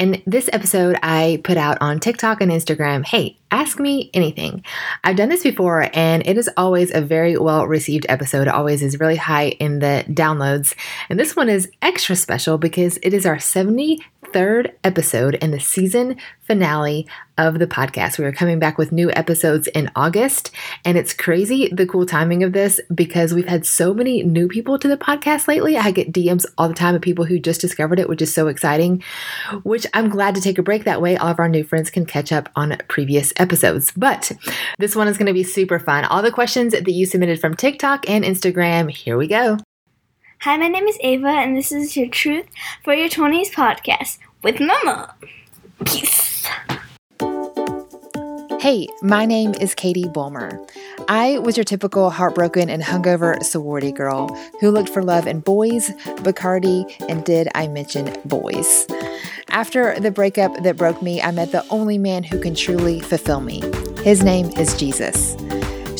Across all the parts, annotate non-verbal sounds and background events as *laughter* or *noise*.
In this episode, I put out on TikTok and Instagram hey, ask me anything. I've done this before and it is always a very well received episode. Always is really high in the downloads. And this one is extra special because it is our 73rd episode in the season finale of the podcast. We are coming back with new episodes in August. And it's crazy the cool timing of this because we've had so many new people to the podcast lately. I get DMs all the time of people who just discovered it, which is so exciting, which I'm glad to take a break. That way, all of our new friends can catch up on previous episodes. But this one is going to be super fun. All the questions that you submitted from TikTok and Instagram, here we go. Hi, my name is Ava, and this is your Truth for Your 20s podcast with Mama. Peace. Hey, my name is Katie Bulmer. I was your typical heartbroken and hungover sorority girl who looked for love in boys, Bacardi, and did I mention boys? After the breakup that broke me, I met the only man who can truly fulfill me. His name is Jesus.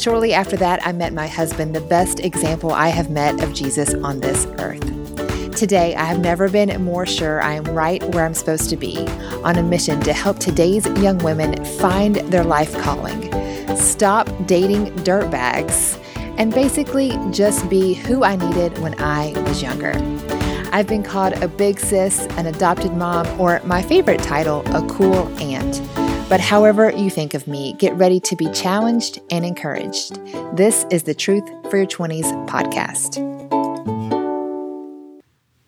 Shortly after that, I met my husband, the best example I have met of Jesus on this earth. Today, I have never been more sure I am right where I'm supposed to be, on a mission to help today's young women find their life calling, stop dating dirtbags, and basically just be who I needed when I was younger. I've been called a big sis, an adopted mom, or my favorite title, a cool aunt. But however you think of me, get ready to be challenged and encouraged. This is the Truth for Your 20s podcast.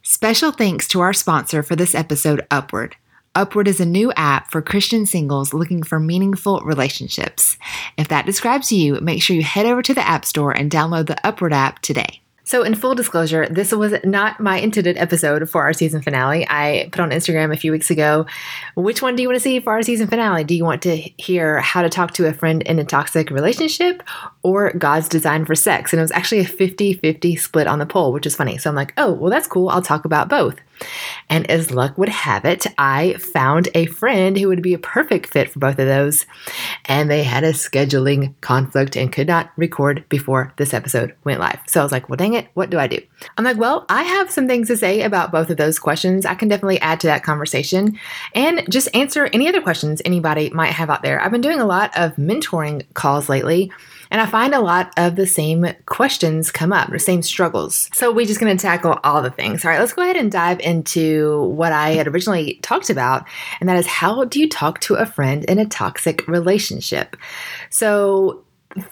Special thanks to our sponsor for this episode, Upward. Upward is a new app for Christian singles looking for meaningful relationships. If that describes you, make sure you head over to the App Store and download the Upward app today. So, in full disclosure, this was not my intended episode for our season finale. I put on Instagram a few weeks ago which one do you want to see for our season finale? Do you want to hear how to talk to a friend in a toxic relationship or God's design for sex? And it was actually a 50 50 split on the poll, which is funny. So, I'm like, oh, well, that's cool. I'll talk about both. And as luck would have it, I found a friend who would be a perfect fit for both of those. And they had a scheduling conflict and could not record before this episode went live. So I was like, well, dang it, what do I do? I'm like, well, I have some things to say about both of those questions. I can definitely add to that conversation and just answer any other questions anybody might have out there. I've been doing a lot of mentoring calls lately and I find a lot of the same questions come up, the same struggles. So we're just going to tackle all the things. All right, let's go ahead and dive into what I had originally talked about, and that is how do you talk to a friend in a toxic relationship? So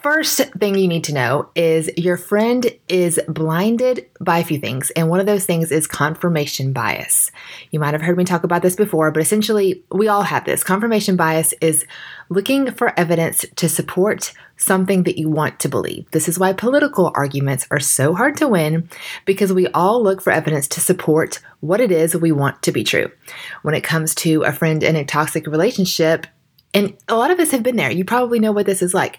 First thing you need to know is your friend is blinded by a few things, and one of those things is confirmation bias. You might have heard me talk about this before, but essentially, we all have this. Confirmation bias is looking for evidence to support something that you want to believe. This is why political arguments are so hard to win because we all look for evidence to support what it is we want to be true. When it comes to a friend in a toxic relationship, and a lot of us have been there, you probably know what this is like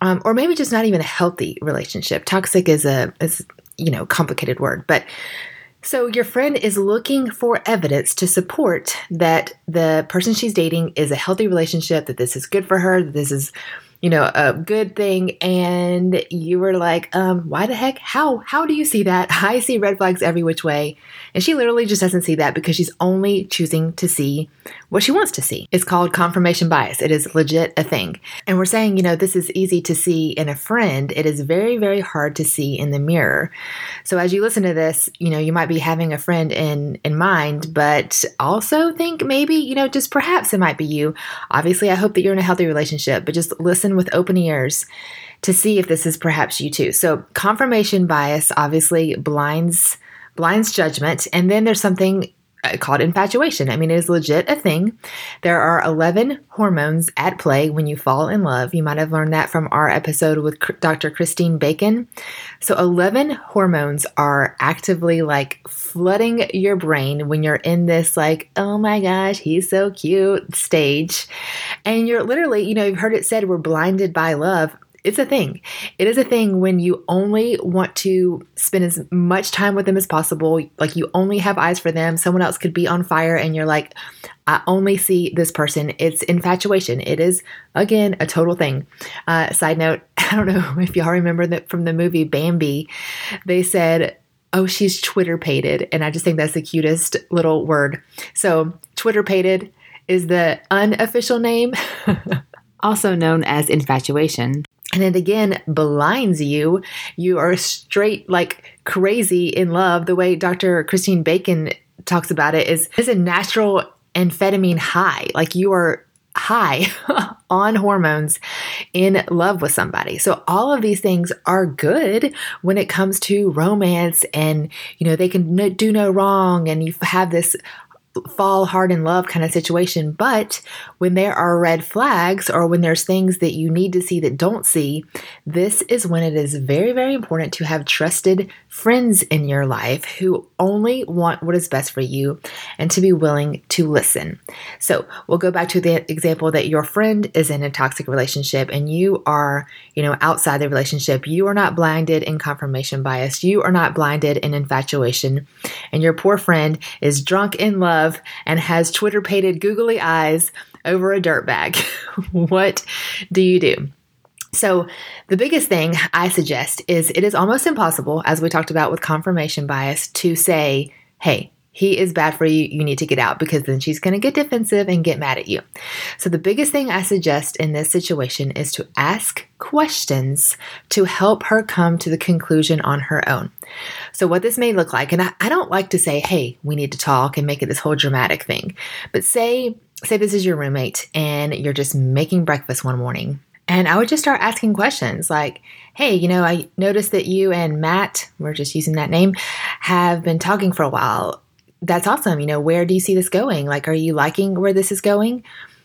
um, or maybe just not even a healthy relationship. Toxic is a is you know complicated word, but so your friend is looking for evidence to support that the person she's dating is a healthy relationship, that this is good for her, that this is you know, a good thing. And you were like, um, why the heck? How, how do you see that? *laughs* I see red flags every which way. And she literally just doesn't see that because she's only choosing to see what she wants to see. It's called confirmation bias. It is legit a thing. And we're saying, you know, this is easy to see in a friend. It is very, very hard to see in the mirror. So as you listen to this, you know, you might be having a friend in, in mind, but also think maybe, you know, just perhaps it might be you. Obviously, I hope that you're in a healthy relationship, but just listen with open ears to see if this is perhaps you too. So confirmation bias obviously blinds blinds judgment and then there's something Uh, called infatuation. I mean, it is legit a thing. There are 11 hormones at play when you fall in love. You might have learned that from our episode with Dr. Christine Bacon. So, 11 hormones are actively like flooding your brain when you're in this, like, oh my gosh, he's so cute stage. And you're literally, you know, you've heard it said we're blinded by love it's a thing. It is a thing when you only want to spend as much time with them as possible. Like you only have eyes for them. Someone else could be on fire and you're like, I only see this person. It's infatuation. It is, again, a total thing. Uh, side note, *laughs* I don't know if y'all remember that from the movie Bambi, they said, oh, she's Twitter pated. And I just think that's the cutest little word. So, Twitter pated is the unofficial name, *laughs* also known as infatuation. And it again blinds you. You are straight like crazy in love. The way Dr. Christine Bacon talks about it is, is a natural amphetamine high. Like you are high *laughs* on hormones in love with somebody. So all of these things are good when it comes to romance and you know they can do no wrong and you have this fall hard in love kind of situation. But when there are red flags or when there's things that you need to see that don't see, this is when it is very, very important to have trusted friends in your life who only want what is best for you and to be willing to listen. So we'll go back to the example that your friend is in a toxic relationship and you are, you know, outside the relationship. You are not blinded in confirmation bias. You are not blinded in infatuation. And your poor friend is drunk in love and has Twitter pated googly eyes over a dirt bag. *laughs* what do you do? So, the biggest thing I suggest is it is almost impossible, as we talked about with confirmation bias, to say, hey, he is bad for you. You need to get out because then she's going to get defensive and get mad at you. So, the biggest thing I suggest in this situation is to ask questions to help her come to the conclusion on her own. So, what this may look like, and I, I don't like to say, hey, we need to talk and make it this whole dramatic thing, but say, say this is your roommate and you're just making breakfast one morning and I would just start asking questions like, hey, you know, I noticed that you and Matt, we're just using that name, have been talking for a while that's awesome. You know, where do you see this going? Like, are you liking where this is going?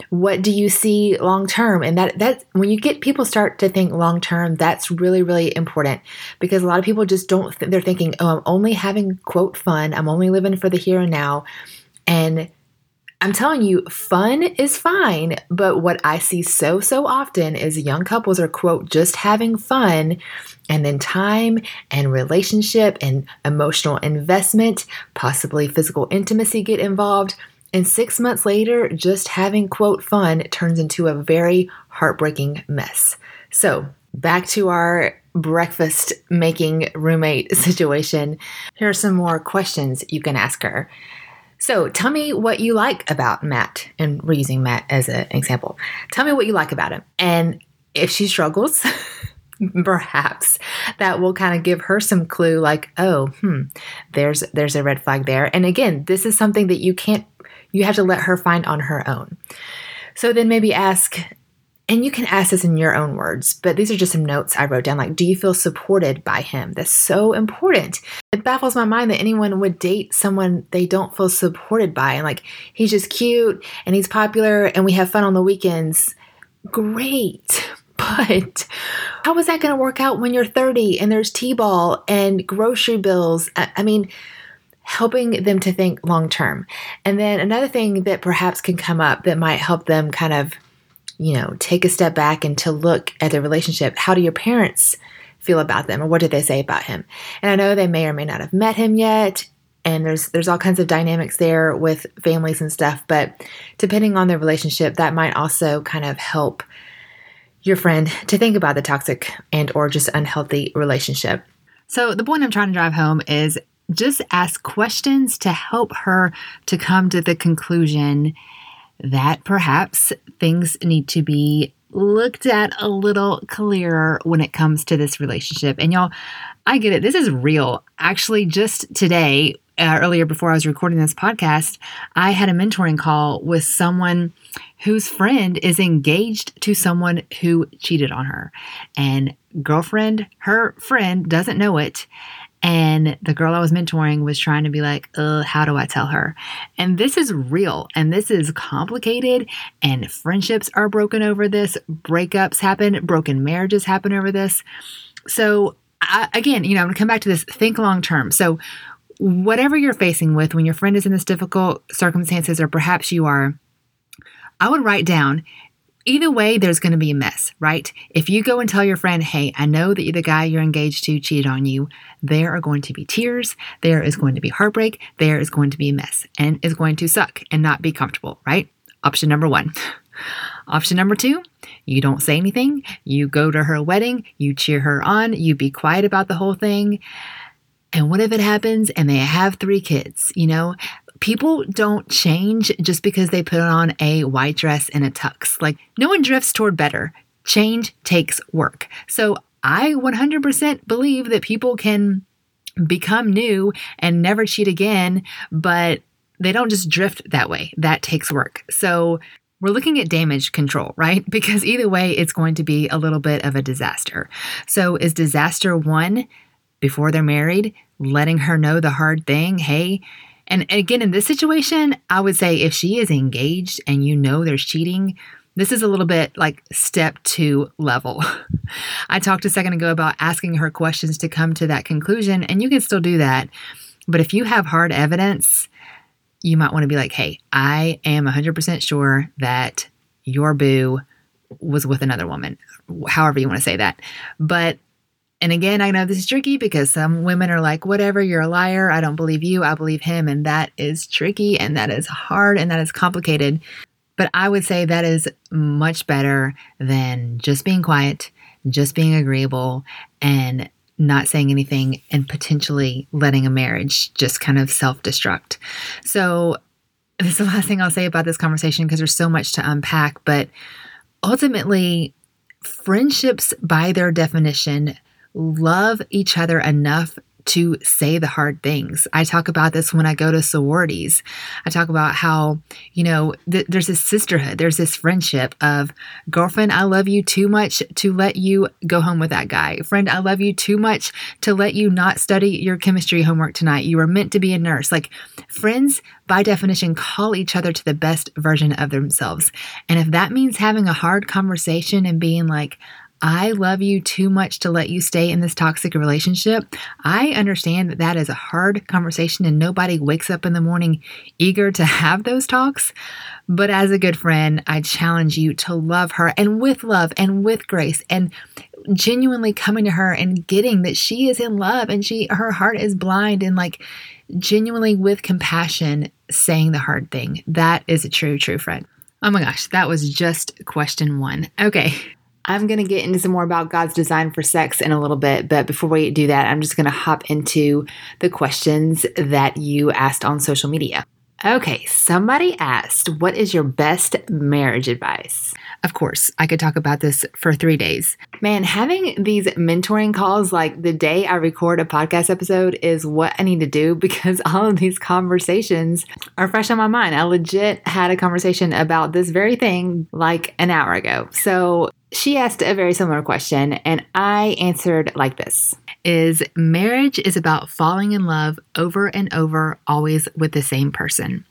What do you see long term? And that that when you get people start to think long term, that's really really important because a lot of people just don't. Th- they're thinking, oh, I'm only having quote fun. I'm only living for the here and now, and I'm telling you, fun is fine, but what I see so, so often is young couples are, quote, just having fun, and then time and relationship and emotional investment, possibly physical intimacy get involved. And six months later, just having, quote, fun turns into a very heartbreaking mess. So, back to our breakfast making roommate *laughs* situation. Here are some more questions you can ask her. So tell me what you like about Matt, and we're using Matt as an example. Tell me what you like about him. And if she struggles, *laughs* perhaps that will kind of give her some clue like, oh, hmm, there's there's a red flag there. And again, this is something that you can't you have to let her find on her own. So then maybe ask and you can ask this in your own words, but these are just some notes I wrote down. Like, do you feel supported by him? That's so important. It baffles my mind that anyone would date someone they don't feel supported by. And like, he's just cute and he's popular and we have fun on the weekends. Great. *laughs* But how is that going to work out when you're 30 and there's T ball and grocery bills? I mean, helping them to think long term. And then another thing that perhaps can come up that might help them kind of you know, take a step back and to look at the relationship. How do your parents feel about them or what did they say about him? And I know they may or may not have met him yet. And there's there's all kinds of dynamics there with families and stuff, but depending on their relationship, that might also kind of help your friend to think about the toxic and or just unhealthy relationship. So the point I'm trying to drive home is just ask questions to help her to come to the conclusion that perhaps things need to be looked at a little clearer when it comes to this relationship. And y'all, I get it. This is real. Actually, just today, uh, earlier before I was recording this podcast, I had a mentoring call with someone whose friend is engaged to someone who cheated on her. And girlfriend, her friend doesn't know it. And the girl I was mentoring was trying to be like, how do I tell her? And this is real and this is complicated. And friendships are broken over this, breakups happen, broken marriages happen over this. So, I, again, you know, I'm to come back to this think long term. So, whatever you're facing with when your friend is in this difficult circumstances, or perhaps you are, I would write down Either way, there's going to be a mess, right? If you go and tell your friend, hey, I know that the guy you're engaged to cheated on you, there are going to be tears, there is going to be heartbreak, there is going to be a mess, and is going to suck and not be comfortable, right? Option number one. *laughs* Option number two, you don't say anything, you go to her wedding, you cheer her on, you be quiet about the whole thing. And what if it happens and they have three kids? You know, people don't change just because they put on a white dress and a tux. Like, no one drifts toward better. Change takes work. So, I 100% believe that people can become new and never cheat again, but they don't just drift that way. That takes work. So, we're looking at damage control, right? *laughs* Because either way, it's going to be a little bit of a disaster. So, is disaster one before they're married, letting her know the hard thing? Hey, and again, in this situation, I would say if she is engaged and you know there's cheating, this is a little bit like step two level. *laughs* I talked a second ago about asking her questions to come to that conclusion, and you can still do that. But if you have hard evidence, you might want to be like, hey, I am 100% sure that your boo was with another woman, however you want to say that. But, and again, I know this is tricky because some women are like, whatever, you're a liar. I don't believe you. I believe him. And that is tricky and that is hard and that is complicated. But I would say that is much better than just being quiet, just being agreeable, and not saying anything and potentially letting a marriage just kind of self destruct. So, this is the last thing I'll say about this conversation because there's so much to unpack. But ultimately, friendships, by their definition, love each other enough to say the hard things. I talk about this when I go to sororities. I talk about how, you know, th- there's this sisterhood, there's this friendship of girlfriend, I love you too much to let you go home with that guy. Friend, I love you too much to let you not study your chemistry homework tonight. You were meant to be a nurse. Like friends, by definition, call each other to the best version of themselves. And if that means having a hard conversation and being like, I love you too much to let you stay in this toxic relationship. I understand that that is a hard conversation and nobody wakes up in the morning eager to have those talks. But as a good friend, I challenge you to love her and with love and with grace and genuinely coming to her and getting that she is in love and she her heart is blind and like genuinely with compassion saying the hard thing. That is a true true friend. Oh my gosh, that was just question 1. Okay. I'm going to get into some more about God's design for sex in a little bit, but before we do that, I'm just going to hop into the questions that you asked on social media. Okay, somebody asked, What is your best marriage advice? Of course, I could talk about this for three days. Man, having these mentoring calls like the day I record a podcast episode is what I need to do *laughs* because all of these conversations are fresh on my mind. I legit had a conversation about this very thing like an hour ago. So she asked a very similar question, and I answered like this is marriage is about falling in love over and over always with the same person.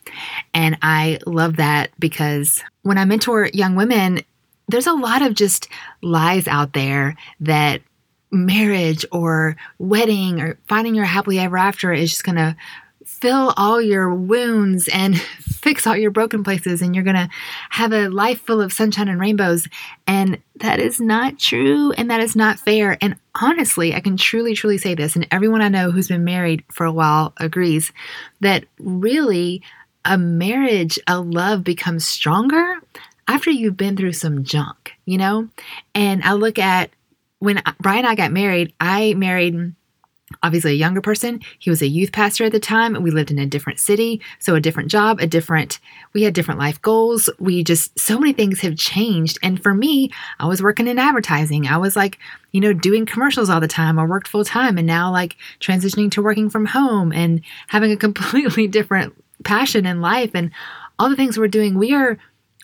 And I love that because when I mentor young women, there's a lot of just lies out there that marriage or wedding or finding your happily ever after is just going to fill all your wounds and *laughs* fix all your broken places and you're going to have a life full of sunshine and rainbows. And that is not true and that is not fair. And honestly, I can truly, truly say this, and everyone I know who's been married for a while agrees that really a marriage, a love becomes stronger after you've been through some junk, you know? And I look at when Brian and I got married, I married obviously a younger person. He was a youth pastor at the time. We lived in a different city, so a different job, a different, we had different life goals. We just, so many things have changed. And for me, I was working in advertising. I was like, you know, doing commercials all the time. I worked full time and now like transitioning to working from home and having a *laughs* completely different passion in life and all the things we're doing. We are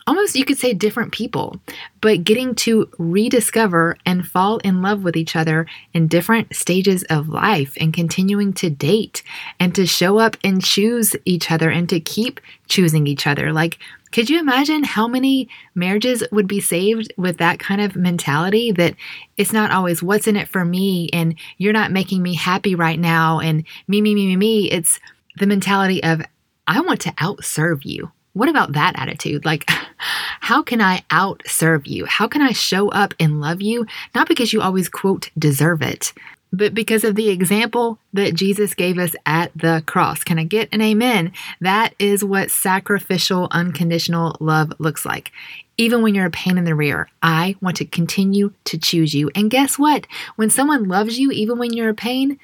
almost you could say different people, but getting to rediscover and fall in love with each other in different stages of life and continuing to date and to show up and choose each other and to keep choosing each other. Like, could you imagine how many marriages would be saved with that kind of mentality that it's not always what's in it for me and you're not making me happy right now and me, me, me, me, me. It's the mentality of, I want to outserve you. What about that attitude? Like, *laughs* how can I outserve you? How can I show up and love you? Not because you always, quote, deserve it, but because of the example that Jesus gave us at the cross. Can I get an amen? That is what sacrificial, unconditional love looks like. Even when you're a pain in the rear, I want to continue to choose you. And guess what? When someone loves you, even when you're a pain,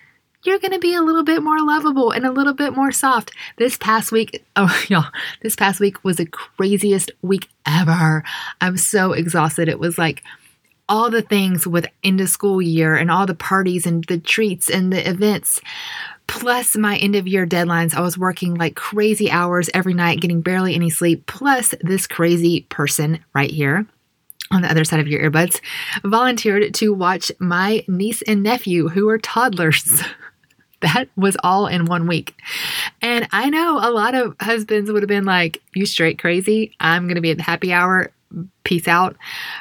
you're going to be a little bit more lovable and a little bit more soft. This past week, *laughs* oh, y'all, this past week was the craziest week ever. I'm so exhausted. It was like, all the things with end of school year and all the parties and the treats and the events plus my end of year deadlines. I was working like crazy hours every night, getting barely any sleep, plus this crazy person right here on the other side of your earbuds volunteered to watch my niece and nephew who are toddlers. *laughs* that was all in one week. And I know a lot of husbands would have been like, You straight crazy. I'm going to be at the happy hour. Peace out.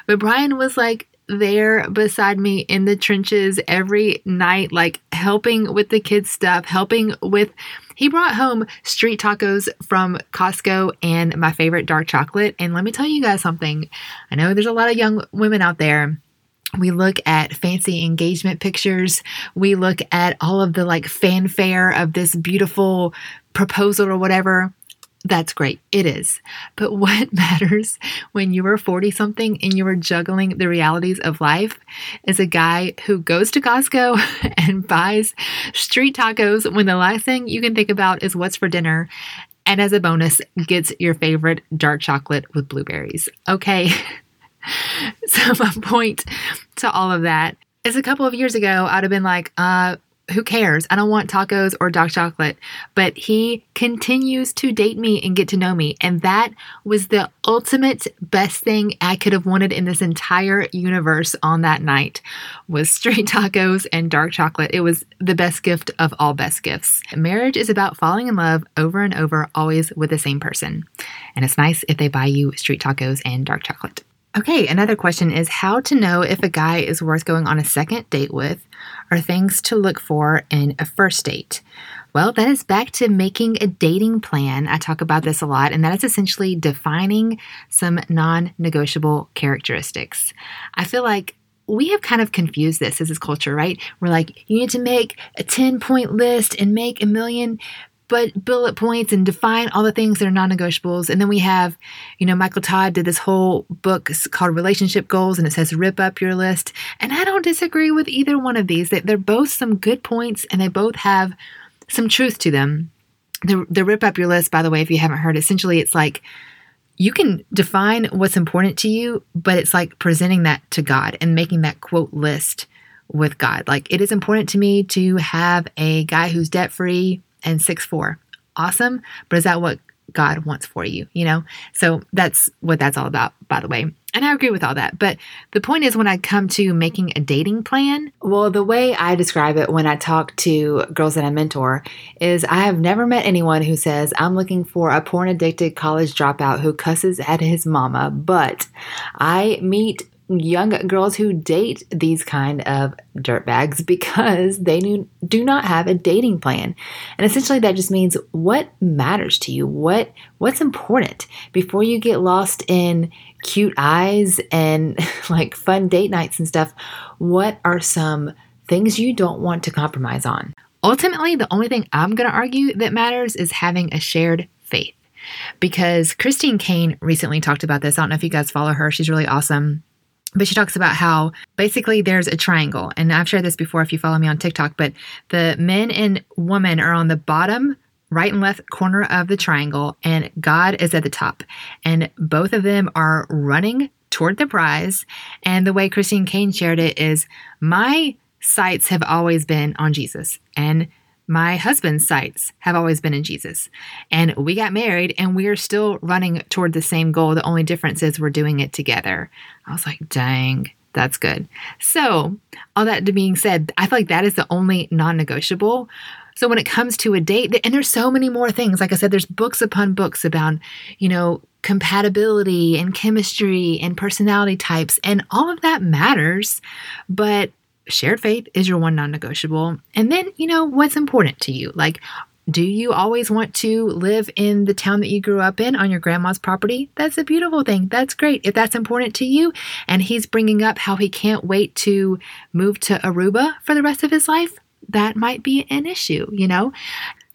But Brian was like, there beside me in the trenches every night, like helping with the kids' stuff, helping with. He brought home street tacos from Costco and my favorite dark chocolate. And let me tell you guys something. I know there's a lot of young women out there we look at fancy engagement pictures. We look at all of the like fanfare of this beautiful proposal or whatever that's great. It is. But *laughs* what matters when you are 40 something and you are juggling the realities of life is a guy who goes to Costco *laughs* and buys street tacos when the last thing you can think about is what's for dinner. And as a bonus, gets your favorite dark chocolate with blueberries. Okay. *laughs* *laughs* so, my point to all of that is a couple of years ago, I'd have been like, uh, who cares? I don't want tacos or dark chocolate. But he continues to date me and get to know me. And that was the ultimate best thing I could have wanted in this entire universe on that night was street *laughs* tacos and dark chocolate. It was the best gift of all best gifts. Marriage is about falling in love over and over, always with the same person. And it's nice if they buy you street tacos and dark chocolate. Okay, another question is how to know if a guy is worth going on a second date with or things to look for in a first date. Well, that is back to making a dating plan. I talk about this a lot, and that is essentially defining some non negotiable characteristics. I feel like we have kind of confused this as this culture, right? We're like, you need to make a 10 point list and make a million but bullet points and define all the things that are non-negotiables. And then we have, you know, Michael Todd did this whole book called Relationship Goals, and it says rip up your list. And I don't disagree with either one of these. They're both some good points, and they both have some truth to them. The the rip up your list, by the way, if you haven't heard, essentially it's like you can define what's important to you, but it's like presenting that to God and making that quote list with God. Like it is important to me to have a guy who's debt free and six four. Awesome. But is that what God wants for you? You know? So that's what that's all about, by the way. And I agree with all that. But the point is, when I come to making a dating plan, well, the way I describe it when I talk to girls that I mentor is I have never met anyone who says, I'm looking for a porn addicted college dropout who cusses at his mama. But I meet young girls who date these kind of dirtbags *laughs* because they do not have a dating plan. And essentially that just means what matters to you? What what's important before you get lost in cute eyes and *laughs* like fun date nights and stuff. What are some things you don't want to compromise on? Ultimately, the only thing I'm going to argue that matters is having a shared faith. Because Christine Caine recently talked about this. I don't know if you guys follow her. She's really awesome but she talks about how basically there's a triangle and i've shared this before if you follow me on tiktok but the men and woman are on the bottom right and left corner of the triangle and god is at the top. And both of them are running toward the prize and the way christine caine shared it is my sights have always been on jesus and my husband's sights have always been in Jesus. And we got married and we are still running toward the same goal. The only difference is we're doing it together. I was like, dang, that's good. So, all that being said, I feel like that is the only non negotiable. So, when it comes to a date, and there's so many more things, like I said, there's books upon books about, you know, compatibility and chemistry and personality types, and all of that matters. But shared faith is your one non negotiable. And then, you know, what's important to you? Like, do you always want to live in the town that you grew up in on your grandma's property? That's a beautiful thing. That's great. If that's important to you, and he's bringing up how he can't wait to move to Aruba for the rest of his life, that might be an issue, you know?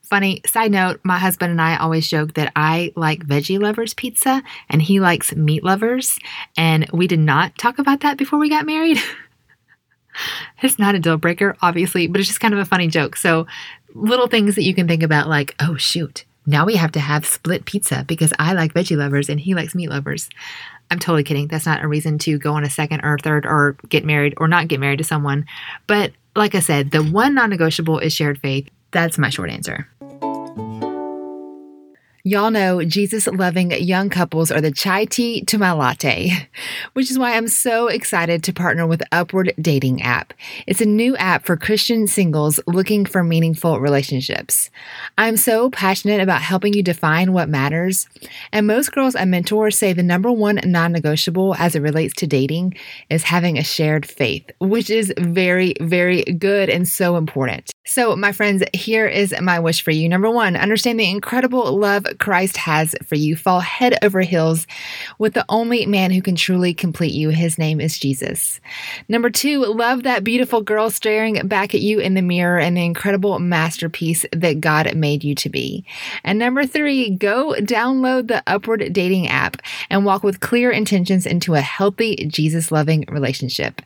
Funny side note, my husband and I always joke that I like veggie lovers pizza and he likes meat lovers. And we did not talk about that before we got married. *laughs* *laughs* it's not a deal breaker, obviously, but it's just kind of a funny joke. So, little things that you can think about, like, oh, shoot, now we have to have split pizza because I like veggie lovers and he likes meat lovers. I'm totally kidding. That's not a reason to go on a second or third or get married or not get married to someone. But like I said, the one non negotiable is shared faith. That's my short answer. Y'all know Jesus loving young couples are the chai tea to my latte, *laughs* which is why I'm so excited to partner with Upward Dating app. It's a new app for Christian singles looking for meaningful relationships. I'm so passionate about helping you define what matters, and most girls I mentor say the number one non negotiable as it relates to dating is having a shared faith, which is very, very good and so important. So, my friends, here is my wish for you. Number one, understand the incredible love Christ has for you. Fall head over heels with the only man who can truly complete you. His name is Jesus. Number two, love that beautiful girl staring back at you in the mirror and the incredible masterpiece that God made you to be. And number three, go download the Upward Dating app and walk with clear intentions into a healthy, Jesus loving relationship.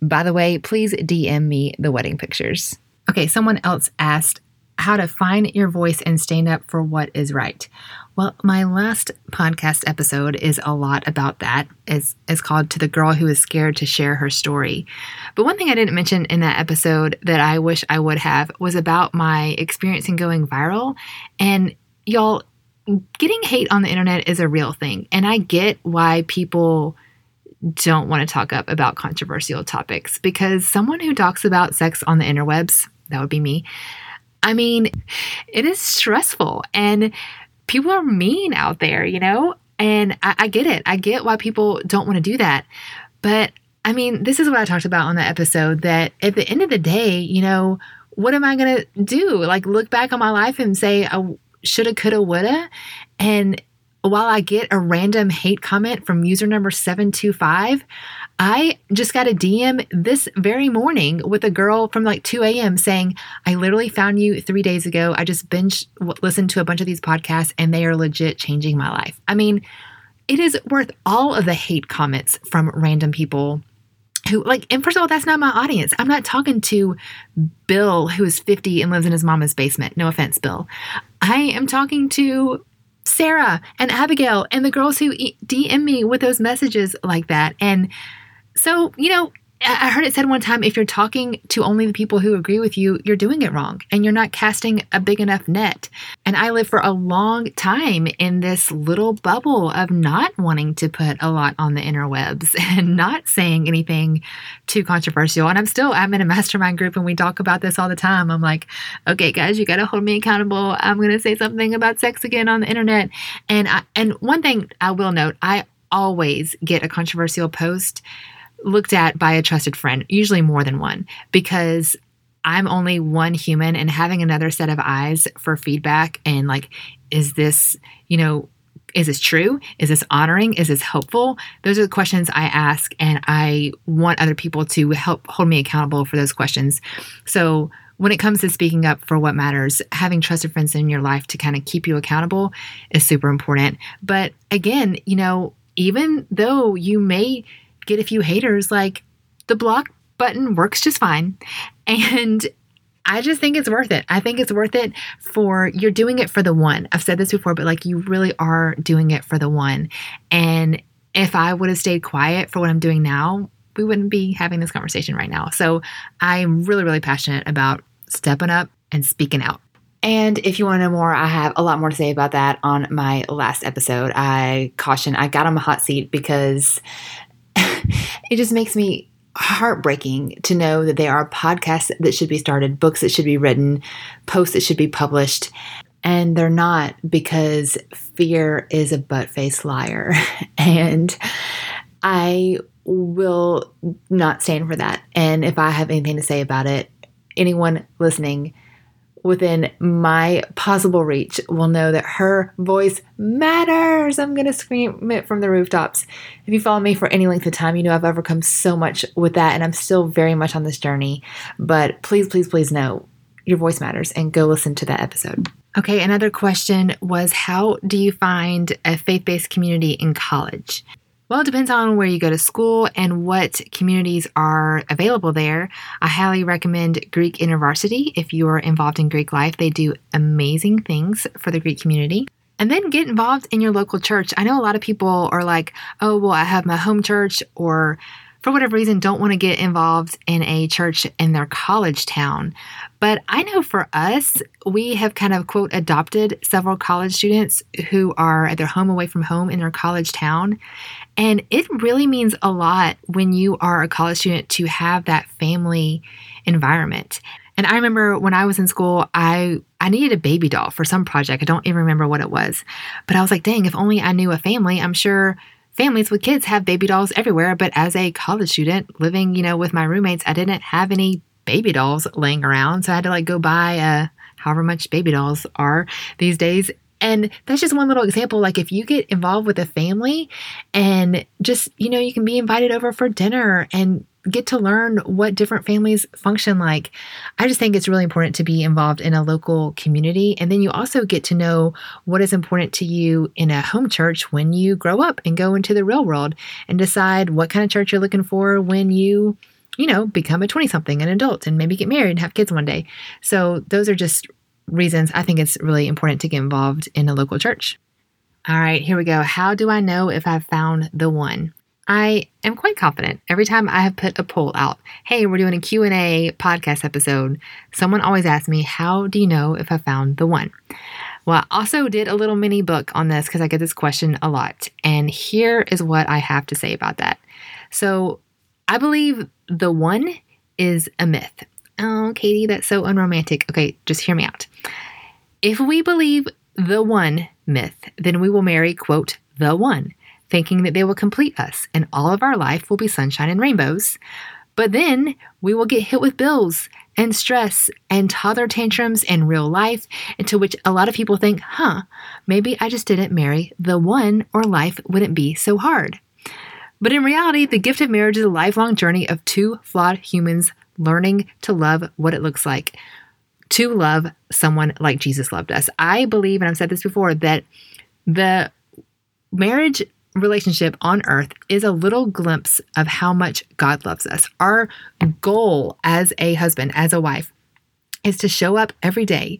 By the way, please DM me the wedding pictures. Okay, someone else asked how to find your voice and stand up for what is right. Well, my last podcast episode is a lot about that. It's, it's called To the Girl Who Is Scared to Share Her Story. But one thing I didn't mention in that episode that I wish I would have was about my experience in going viral. And y'all, getting hate on the internet is a real thing. And I get why people don't want to talk up about controversial topics because someone who talks about sex on the interwebs, that would be me. I mean, it is stressful and people are mean out there, you know? And I, I get it. I get why people don't want to do that. But I mean, this is what I talked about on the episode that at the end of the day, you know, what am I going to do? Like, look back on my life and say, I shoulda, coulda, woulda. And while I get a random hate comment from user number 725, I just got a DM this very morning with a girl from like 2 a.m. saying, I literally found you three days ago. I just binge listened to a bunch of these podcasts and they are legit changing my life. I mean, it is worth all of the hate comments from random people who like and first of all that's not my audience i'm not talking to bill who is 50 and lives in his mama's basement no offense bill i am talking to sarah and abigail and the girls who dm me with those messages like that and so, you know, I heard it said one time if you're talking to only the people who agree with you, you're doing it wrong and you're not casting a big enough net. And I lived for a long time in this little bubble of not wanting to put a lot on the interwebs *laughs* and not saying anything too controversial. And I'm still, I'm in a mastermind group and we talk about this all the time. I'm like, okay, guys, you got to hold me accountable. I'm going to say something about sex again on the internet. And I, and one thing I will note, I always get a controversial post looked at by a trusted friend, usually more than one, because I'm only one human and having another set of eyes for feedback and like, is this, you know, is this true? Is this honoring? Is this helpful? Those are the questions I ask, and I want other people to help hold me accountable for those questions. So, when it comes to speaking up for what matters, having trusted friends in your life to kind of keep you accountable is super important. But again, you know, even though you may get a few haters, like the block button works just fine. *laughs* And I just think it's worth it. I think it's worth it for you're doing it for the one. I've said this before, but like you really are doing it for the one. And if I would have stayed quiet for what I'm doing now, we wouldn't be having this conversation right now. So I'm really, really passionate about stepping up and speaking out. And if you want to know more, I have a lot more to say about that on my last episode. I caution, I got on the hot seat because *laughs* it just makes me heartbreaking to know that there are podcasts that should be started, books that should be written, posts that should be published, and they're not because fear is a butt faced liar. *laughs* and I will not stand for that. And if I have anything to say about it, anyone listening, within my possible reach will know that her voice matters. I'm going to scream it from the rooftops. If you follow me for any length of time, you know I've overcome so much with that, and I'm still very much on this journey. But please, please, please know your voice matters and go listen to that episode. Okay, another question was How do you find a faith based community in college? Well, it depends on where you go to school and what communities are available there. I highly recommend Greek InterVarsity if you are involved in Greek life. They do amazing things for the Greek community. And then get involved in your local church. I know a lot of people are like, oh, well, I have my home church, or for whatever reason, don't want to get involved in a church in their college town. But I know for us, we have kind of, quote, adopted several college students who are at their home away from home in their college town. And it really means a lot when you are a college student to have that family environment. And I remember when I was in school, I I needed a baby doll for some project. I don't even remember what it was. But I was like, dang, if only I knew a family, I'm sure families with kids have baby dolls everywhere. But as a college student living, you know, with my roommates, I didn't have any baby dolls laying around. So I had to like go buy uh however much baby dolls are these days. And that's just one little example. Like, if you get involved with a family and just, you know, you can be invited over for dinner and get to learn what different families function like. I just think it's really important to be involved in a local community. And then you also get to know what is important to you in a home church when you grow up and go into the real world and decide what kind of church you're looking for when you, you know, become a 20 something, an adult, and maybe get married and have kids one day. So those are just reasons I think it's really important to get involved in a local church. All right, here we go. How do I know if I've found the one? I am quite confident every time I have put a poll out. Hey, we're doing a Q&A podcast episode. Someone always asks me, "How do you know if I found the one?" Well, I also did a little mini book on this because I get this question a lot. And here is what I have to say about that. So, I believe the one is a myth. Oh, Katie, that's so unromantic. Okay, just hear me out. If we believe the one myth, then we will marry, quote, the one thinking that they will complete us and all of our life will be sunshine and rainbows. But then we will get hit with bills and stress and toddler tantrums in real life, into which a lot of people think, huh, maybe I just didn't marry the one or life wouldn't be so hard. But in reality, the gift of marriage is a lifelong journey of two flawed humans learning to love what it looks like to love someone like Jesus loved us. I believe, and I've said this before, that the marriage relationship on earth is a little glimpse of how much God loves us. Our goal as a husband, as a wife, is to show up every day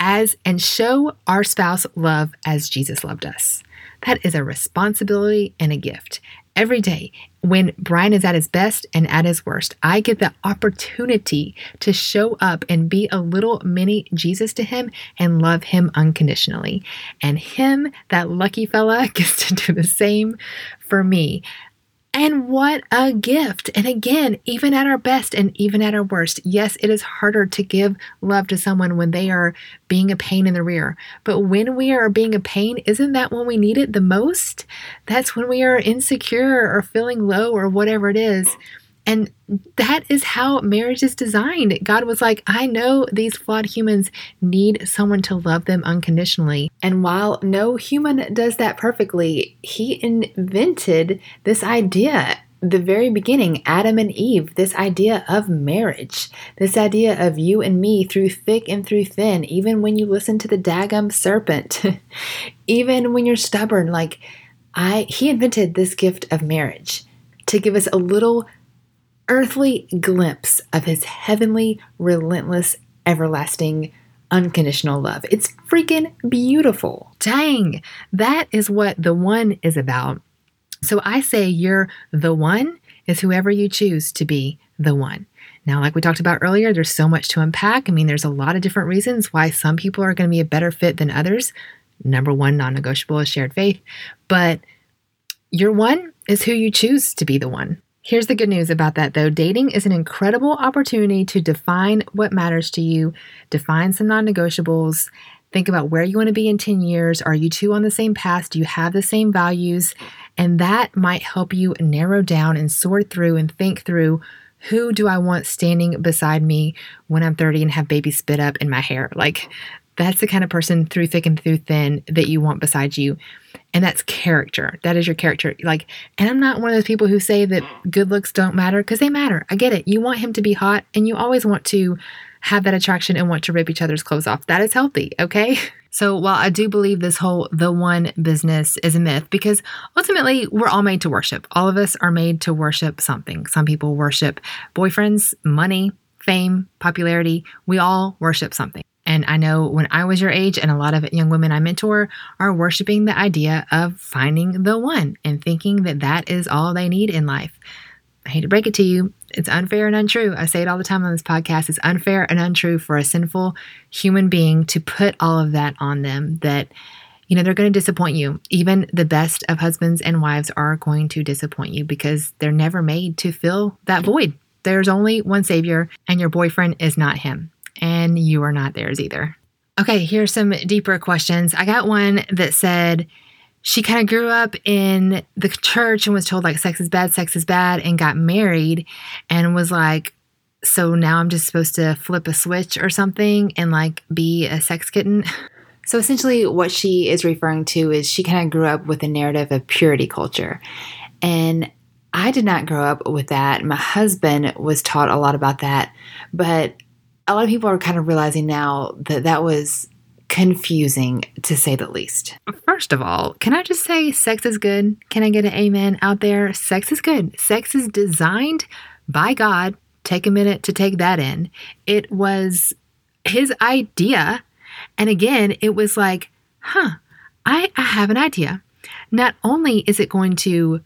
as and show our spouse love as Jesus loved us. That is a responsibility and a gift. Every day, when Brian is at his best and at his worst, I get the opportunity to show up and be a little mini Jesus to him and love him unconditionally. And him, that lucky fella, *laughs* gets to do the same for me. And what a gift. And again, even at our best and even at our worst, yes, it is harder to give love to someone when they are being a pain in the rear. But when we are being a pain, isn't that when we need it the most? That's when we are insecure or feeling low or whatever it is. And that is how marriage is designed. God was like, I know these flawed humans need someone to love them unconditionally. And while no human does that perfectly, He invented this idea the very beginning, Adam and Eve, this idea of marriage, this idea of you and me through thick and through thin, even when you listen to the dagum serpent, *laughs* even when you're stubborn, like I he invented this gift of marriage to give us a little earthly glimpse of his heavenly, relentless, everlasting, unconditional love. It's freaking beautiful. Dang, that is what the one is about. So I say you're the one is whoever you choose to be the one. Now, like we talked about earlier, there's so much to unpack. I mean, there's a lot of different reasons why some people are going to be a better fit than others. Number one, non negotiable is shared faith. But your one is who you choose to be the one. Here's the good news about that though dating is an incredible opportunity to define what matters to you, define some non negotiables, think about where you want to be in 10 years. Are you two on the same path? Do you have the same values? And that might help you narrow down and sort through and think through who do I want standing beside me when I'm 30 and have baby spit up in my hair? Like, that's the kind of person through thick and through thin that you want beside you. And that's character. That is your character. Like, and I'm not one of those people who say that good looks don't matter because they matter. I get it. You want him to be hot and you always want to have that attraction and want to rip each other's clothes off. That is healthy, okay? *laughs* So while I do believe this whole the one business is a myth, because ultimately we're all made to worship. All of us are made to worship something. Some people worship boyfriends, money, fame, popularity. We all worship something. And I know when I was your age, and a lot of young women I mentor are worshiping the idea of finding the one and thinking that that is all they need in life. I hate to break it to you, it's unfair and untrue. I say it all the time on this podcast. It's unfair and untrue for a sinful human being to put all of that on them that you know, they're going to disappoint you. Even the best of husbands and wives are going to disappoint you because they're never made to fill that void. There's only one Savior, and your boyfriend is not him, and you are not theirs either. Okay, here's some deeper questions. I got one that said, she kind of grew up in the church and was told like sex is bad, sex is bad, and got married and was like, so now I'm just supposed to flip a switch or something and like be a sex kitten. So essentially, what she is referring to is she kind of grew up with a narrative of purity culture. And I did not grow up with that. My husband was taught a lot about that. But a lot of people are kind of realizing now that that was confusing to say the least. First of all, can I just say sex is good? Can I get an amen out there? Sex is good. Sex is designed by God. Take a minute to take that in. It was his idea. And again, it was like, huh, I, I have an idea. Not only is it going to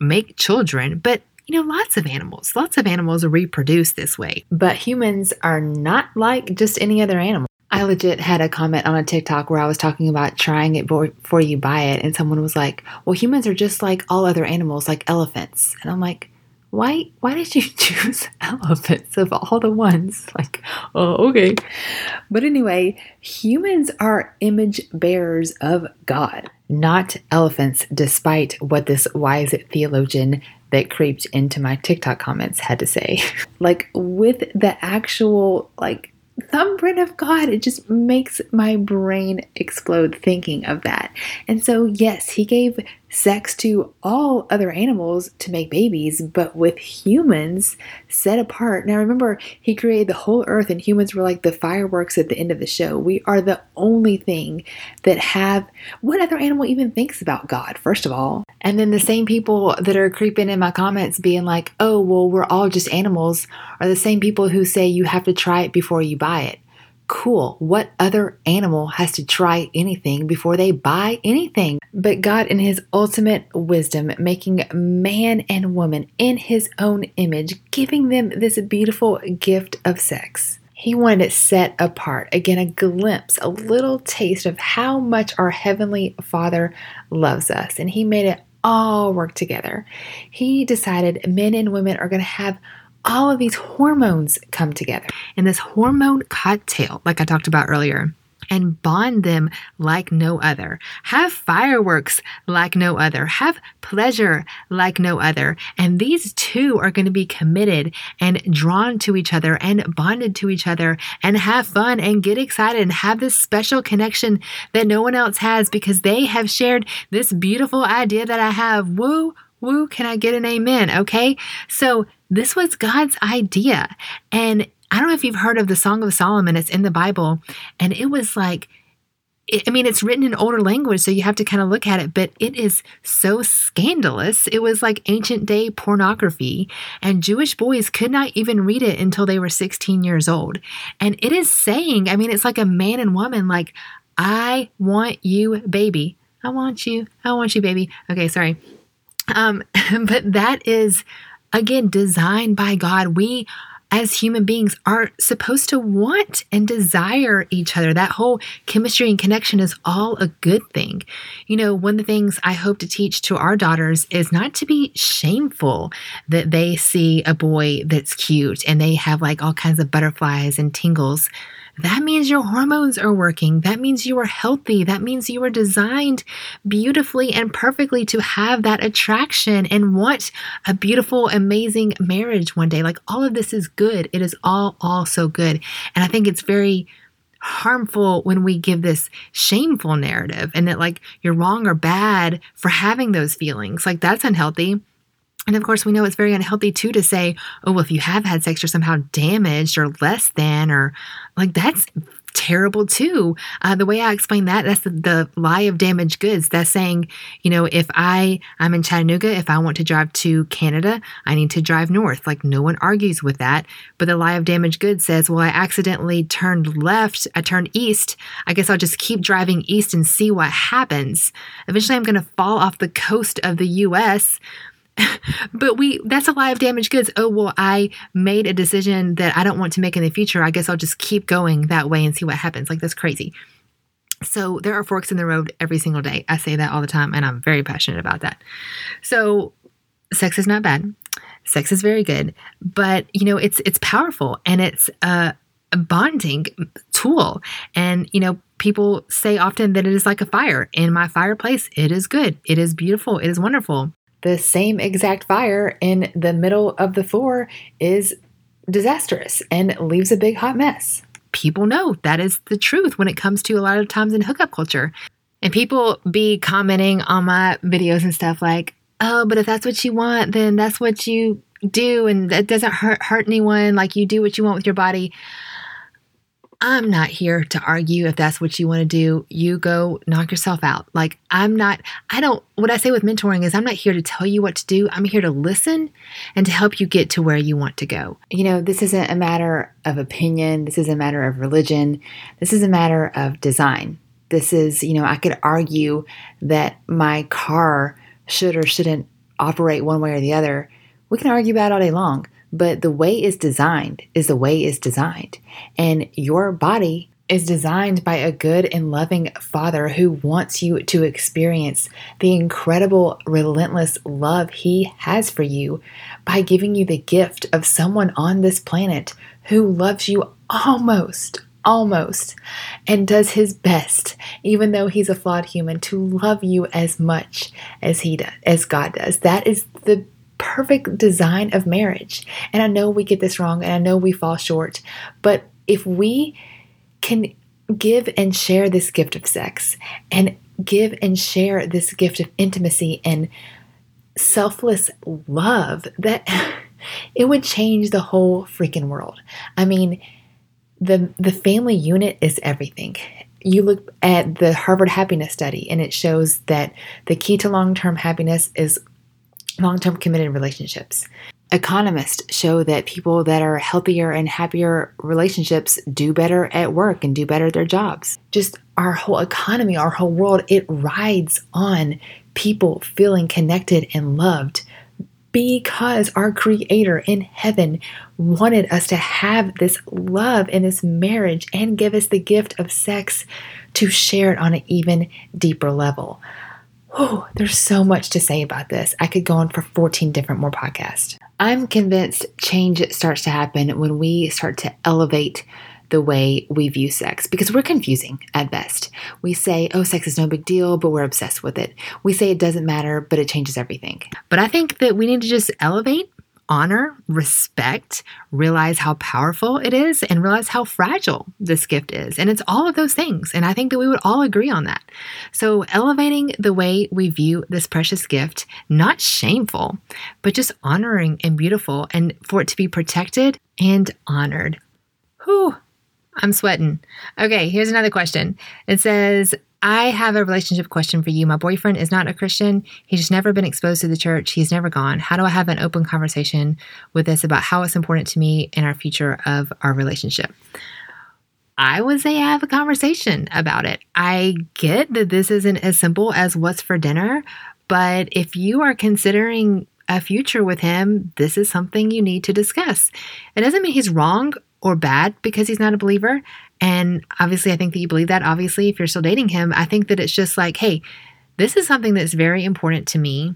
make children, but you know, lots of animals, lots of animals reproduce this way. But humans are not like just any other animal. I legit had a comment on a TikTok where I was talking about trying it before you buy it, and someone was like, "Well, humans are just like all other animals, like elephants." And I'm like, "Why? Why did you *laughs* choose elephants of all the ones?" Like, oh, okay. But anyway, humans are image bearers of God, not elephants, despite what this wise theologian that creeped into my TikTok comments had to say. *laughs* like with the actual like thumbprint of God. It just makes my brain explode thinking of that. And so, yes, he gave sex to all other animals to make babies, but with humans set apart. Now, remember, he created the whole earth, and humans were like the fireworks at the end of the show. We are the only thing that have what other animal even thinks about God, first of all. And then the same people that are creeping in my comments being like, oh, well, we're all just animals, are the same people who say you have to try it before you buy it. Cool. What other animal has to try anything before they buy anything? But God, in His ultimate wisdom, making man and woman in His own image, giving them this beautiful gift of sex. He wanted it set apart. Again, a glimpse, a little taste of how much our Heavenly Father loves us. And He made it all work together. He decided men and women are going to have all of these hormones come together in this hormone cocktail, like I talked about earlier and bond them like no other. Have fireworks like no other. Have pleasure like no other. And these two are going to be committed and drawn to each other and bonded to each other and have fun and get excited and have this special connection that no one else has because they have shared this beautiful idea that I have. Woo, woo, can I get an amen? Okay. So this was God's idea. And I don't know if you've heard of the Song of Solomon, it's in the Bible, and it was like, I mean, it's written in older language, so you have to kind of look at it, but it is so scandalous. It was like ancient day pornography, and Jewish boys could not even read it until they were 16 years old. And it is saying, I mean, it's like a man and woman, like, I want you, baby. I want you. I want you, baby. Okay, sorry. Um, *laughs* but that is, again, designed by God. We as human beings are supposed to want and desire each other. That whole chemistry and connection is all a good thing. You know, one of the things I hope to teach to our daughters is not to be shameful that they see a boy that's cute and they have like all kinds of butterflies and tingles that means your hormones are working. That means you are healthy. That means you are designed beautifully and perfectly to have that attraction and want a beautiful, amazing marriage one day. Like all of this is good. It is all, all so good. And I think it's very harmful when we give this shameful narrative and that like you're wrong or bad for having those feelings. Like that's unhealthy. And of course, we know it's very unhealthy too to say, oh, well, if you have had sex, you're somehow damaged or less than, or like that's terrible too. Uh, the way I explain that, that's the, the lie of damaged goods. That's saying, you know, if I I'm in Chattanooga, if I want to drive to Canada, I need to drive north. Like no one argues with that. But the lie of damaged goods says, well, I accidentally turned left, I turned east. I guess I'll just keep driving east and see what happens. Eventually, I'm going to fall off the coast of the U.S *laughs* but we that's a lie of damaged goods. Oh, well, I made a decision that I don't want to make in the future. I guess I'll just keep going that way and see what happens. Like that's crazy. So there are forks in the road every single day. I say that all the time and I'm very passionate about that. So sex is not bad. Sex is very good, but you know, it's it's powerful and it's a, a bonding tool. And you know, people say often that it is like a fire. In my fireplace, it is good. It is beautiful. It is wonderful the same exact fire in the middle of the floor is disastrous and leaves a big hot mess. People know that is the truth when it comes to a lot of times in hookup culture. And people be commenting on my videos and stuff like, oh, but if that's what you want, then that's what you do and that doesn't hurt hurt anyone. Like you do what you want with your body. I'm not here to argue if that's what you want to do. You go knock yourself out. Like, I'm not, I don't, what I say with mentoring is I'm not here to tell you what to do. I'm here to listen and to help you get to where you want to go. You know, this isn't a matter of opinion. This is a matter of religion. This is a matter of design. This is, you know, I could argue that my car should or shouldn't operate one way or the other. We can argue about all day long. But the way it's designed is the way it's designed. And your body is designed by a good and loving father who wants you to experience the incredible, relentless love he has for you by giving you the gift of someone on this planet who loves you almost, almost, and does his best, even though he's a flawed human, to love you as much as he does, as God does. That is the perfect design of marriage. And I know we get this wrong and I know we fall short, but if we can give and share this gift of sex and give and share this gift of intimacy and selfless love, that *laughs* it would change the whole freaking world. I mean, the the family unit is everything you look at the Harvard Happiness Study, and it shows that the key to long term happiness is long term committed relationships. Economists show that people that are healthier and happier relationships do better at work and do better at their jobs. Just our whole economy, our whole world, it rides on people feeling connected and loved because our Creator in heaven wanted us to have this love and this marriage and give us the gift of sex to share it on an even deeper level. Oh, there's so much to say about this. I could go on for 14 different more podcasts. I'm convinced change starts to happen when we start to elevate the way we view sex because we're confusing at best. We say, oh, sex is no big deal, but we're obsessed with it. We say it doesn't matter, but it changes everything. But I think that we need to just elevate honor, respect, realize how powerful it is, and realize how fragile this gift is. And it's all of those things. And I think that we would all agree on that. So, elevating the way we view this precious gift, not shameful, but just honoring and beautiful, and for it to be protected and honored. Whew, I'm sweating. Okay, here's another question. It says, I have a relationship question for you. My boyfriend is not a Christian. He's just never been exposed to the church. He's never gone. How do I have an open conversation with this about how it's important to me in our future of our relationship? I would say have a conversation about it. I get that this isn't as simple as what's for dinner, but if you are considering a future with him, this is something you need to discuss. It doesn't mean he's wrong or bad because he's not a believer. And obviously, I think that you believe that. Obviously, if you're still dating him, I think that it's just like, hey, this is something that's very important to me.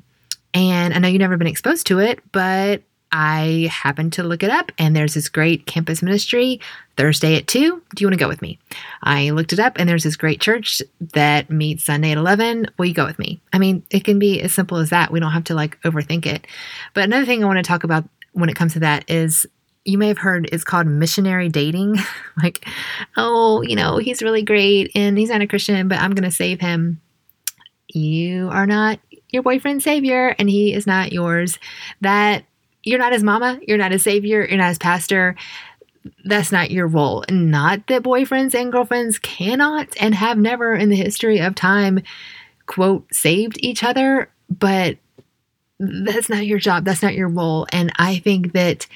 And I know you've never been exposed to it, but I happened to look it up and there's this great campus ministry Thursday at 2. Do you want to go with me? I looked it up and there's this great church that meets Sunday at 11. Will you go with me? I mean, it can be as simple as that. We don't have to like overthink it. But another thing I want to talk about when it comes to that is you may have heard is called missionary dating. *laughs* like, oh, you know, he's really great and he's not a Christian, but I'm going to save him. You are not your boyfriend's savior and he is not yours. That you're not his mama, you're not his savior, you're not his pastor. that's not your role. Not that boyfriends and girlfriends cannot and have never in the history of time, quote, saved each other, but that's not your job. That's not your role. And I think that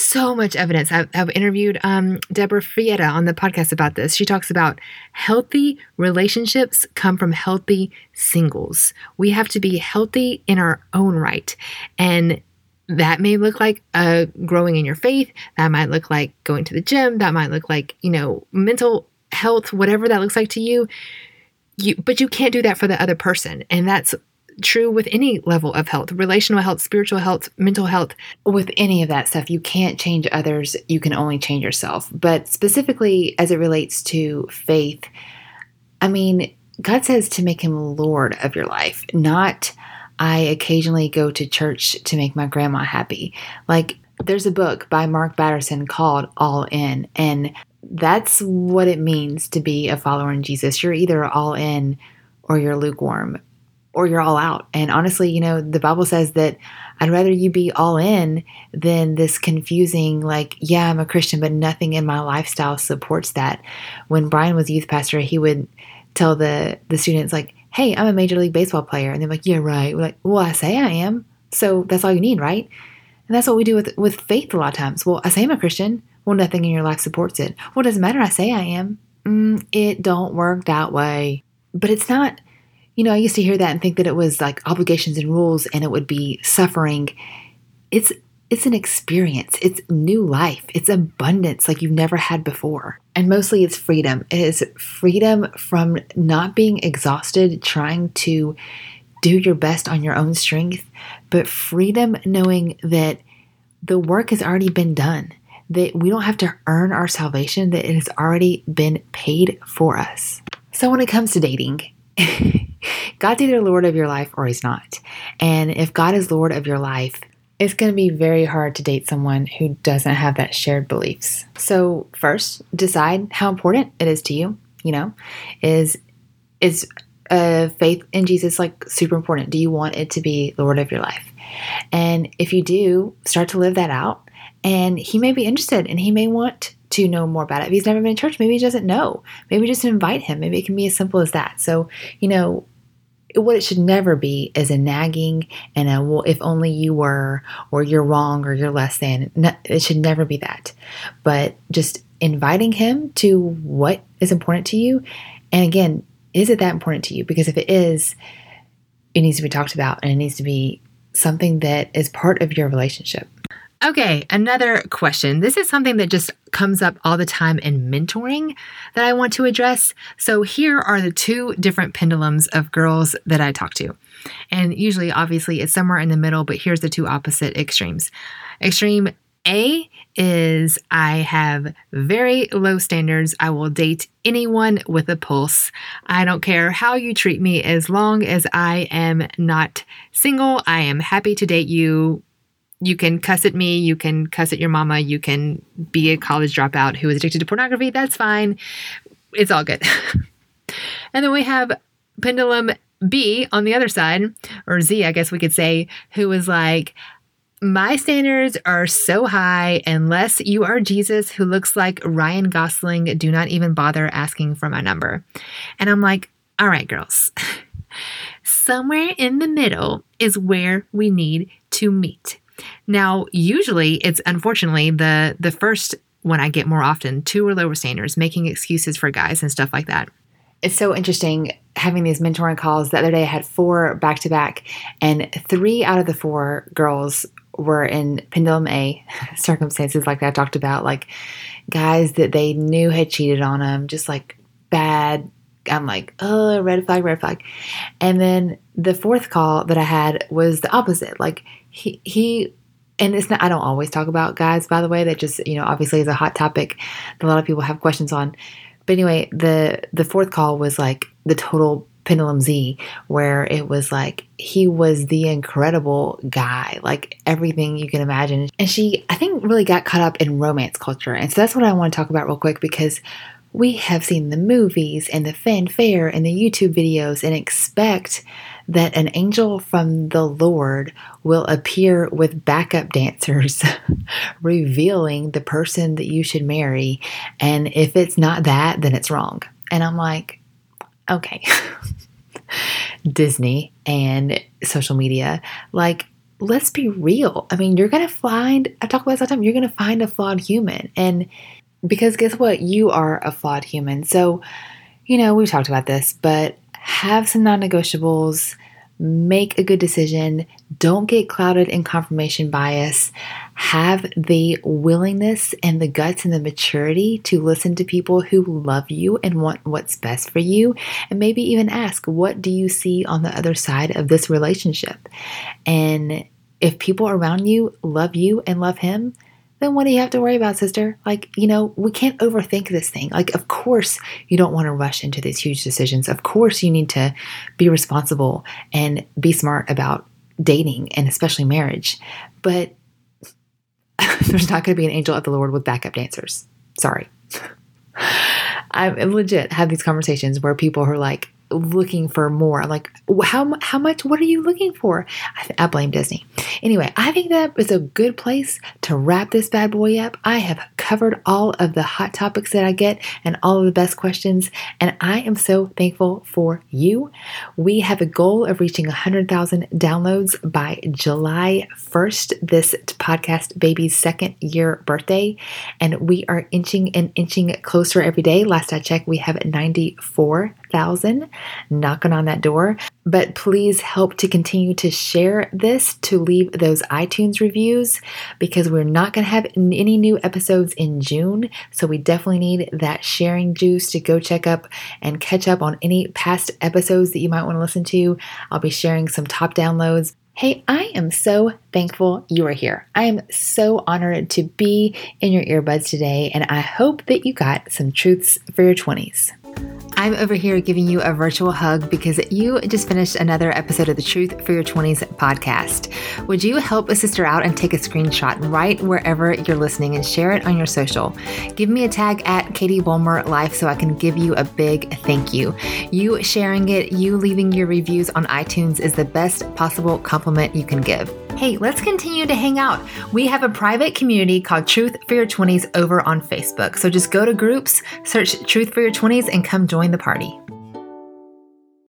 so much evidence. I've, I've interviewed um, Debra Fileta on the podcast about this. She talks about healthy relationships come from healthy singles. We have to be healthy in our own right. And that may look like uh, growing in your faith. That might look like going to the gym. That might look like, you know, mental health, whatever that looks like to you. You, but you can't do that for the other person. And that's true with any level of health relational health, spiritual health, mental health. With any of that stuff, you can't change others, you can only change yourself. But specifically as it relates to faith, I mean, God says to make him Lord of your life, not I occasionally go to church to make my grandma happy. Like, there's a book by Mark Batterson called All In, and that's what it means to be a follower in Jesus. You're either all in or you're lukewarm or you're all out. And honestly, you know, the Bible says that I'd rather you be all in than this confusing, like, yeah, I'm a Christian, but nothing in my lifestyle supports that. When Brian was youth pastor, he would tell the the students, like, hey, I'm a major league baseball player. And they're like, yeah, right. We're like, well, I say I am. So that's all you need, right? And that's what we do with, with faith a lot of times. Well, I say I'm a Christian. Well, nothing in your life supports it. Well, it doesn't matter. I say I am. Mm, it don't work that way. But it's not you know, I used to hear that and think that it was like obligations and rules and it would be suffering. It's it's an experience. It's new life. It's abundance like you've never had before. And mostly it's freedom. It is freedom from not being exhausted trying to do your best on your own strength, but freedom knowing that the work has already been done, that we don't have to earn our salvation, that it has already been paid for us. So when it comes to dating, *laughs* God's either Lord of your life or He's not. And if God is Lord of your life, it's going to be very hard to date someone who doesn't have that shared beliefs. So, first, decide how important it is to you. You know, is is uh, faith in Jesus like super important? Do you want it to be Lord of your life? And if you do, start to live that out. And He may be interested, and He may want to know more about it. If he's never been in church, maybe he doesn't know. Maybe just invite him. Maybe it can be as simple as that. So, you know, what it should never be is a nagging and a well if only you were or you're wrong or you're less than it should never be that but just inviting him to what is important to you and again is it that important to you because if it is it needs to be talked about and it needs to be something that is part of your relationship Okay, another question. This is something that just comes up all the time in mentoring that I want to address. So, here are the two different pendulums of girls that I talk to. And usually, obviously, it's somewhere in the middle, but here's the two opposite extremes. Extreme A is I have very low standards. I will date anyone with a pulse. I don't care how you treat me as long as I am not single. I am happy to date you you can cuss at me, you can cuss at your mama, you can be a college dropout who is addicted to pornography. That's fine. It's all good. *laughs* and then we have Pendulum B on the other side, or Z, I guess we could say, who is like, my standards are so high, unless you are Jesus who looks like Ryan Gosling, do not even bother asking for my number. And I'm like, all right, girls, *laughs* somewhere in the middle is where we need to meet. Now, usually it's unfortunately the the first one I get more often, two or lower standards, making excuses for guys and stuff like that. It's so interesting having these mentoring calls. The other day I had four back to back, and three out of the four girls were in pendulum A *laughs* circumstances like I talked about, like guys that they knew had cheated on them, just like bad. I'm like, oh, red flag, red flag. And then the fourth call that I had was the opposite. Like he he and it's not I don't always talk about guys by the way that just you know obviously is a hot topic that a lot of people have questions on. But anyway the the fourth call was like the total pendulum z where it was like he was the incredible guy like everything you can imagine. And she i think really got caught up in romance culture. And so that's what i want to talk about real quick because we have seen the movies and the fanfare and the youtube videos and expect that an angel from the Lord will appear with backup dancers, *laughs* revealing the person that you should marry. And if it's not that, then it's wrong. And I'm like, okay. *laughs* Disney and social media, like, let's be real. I mean, you're going to find, I talk about this all the time, you're going to find a flawed human. And because guess what? You are a flawed human. So, you know, we've talked about this, but have some non negotiables, make a good decision, don't get clouded in confirmation bias, have the willingness and the guts and the maturity to listen to people who love you and want what's best for you, and maybe even ask, What do you see on the other side of this relationship? And if people around you love you and love him, then what do you have to worry about, sister? Like, you know, we can't overthink this thing. Like, of course, you don't want to rush into these huge decisions. Of course, you need to be responsible and be smart about dating and especially marriage. But *laughs* there's not going to be an angel of the Lord with backup dancers. Sorry. *laughs* I legit have these conversations where people are like, looking for more. I'm Like, how how much? What are you looking for? I, I, blame Disney. Anyway, I think that is a good place to wrap this bad boy up. I have covered all of the hot topics that I get and all of the best questions, and I am so thankful for you. We have a goal of reaching 100,000 downloads by July 1st, this podcast baby's second year birthday, and we are inching and inching closer every day. Last I checked, we have 94,000 knocking on that door. But please help to continue to share this, to leave those iTunes reviews, because we're not going to have any new episodes in June. So we definitely need that sharing juice to go check up and catch up on any past episodes that you might want to listen to. I'll be sharing some top downloads. Hey, I am so thankful you are here. I am so honored to be in your earbuds today, and I hope that you got some truths for your 20s. I'm over here giving you a virtual hug because you just finished another episode of the Truth for Your 20s podcast. Would you help a sister out and take a screenshot right wherever you're listening and share it on your social? Give me a tag at Katie Bulmer Life so I can give you a big thank you. You sharing it, you leaving your reviews on iTunes is the best possible compliment you can give hey, let's continue to hang out. We have a private community called Truth for Your 20s over on Facebook. So just go to groups, search Truth for Your 20s, and come join the party.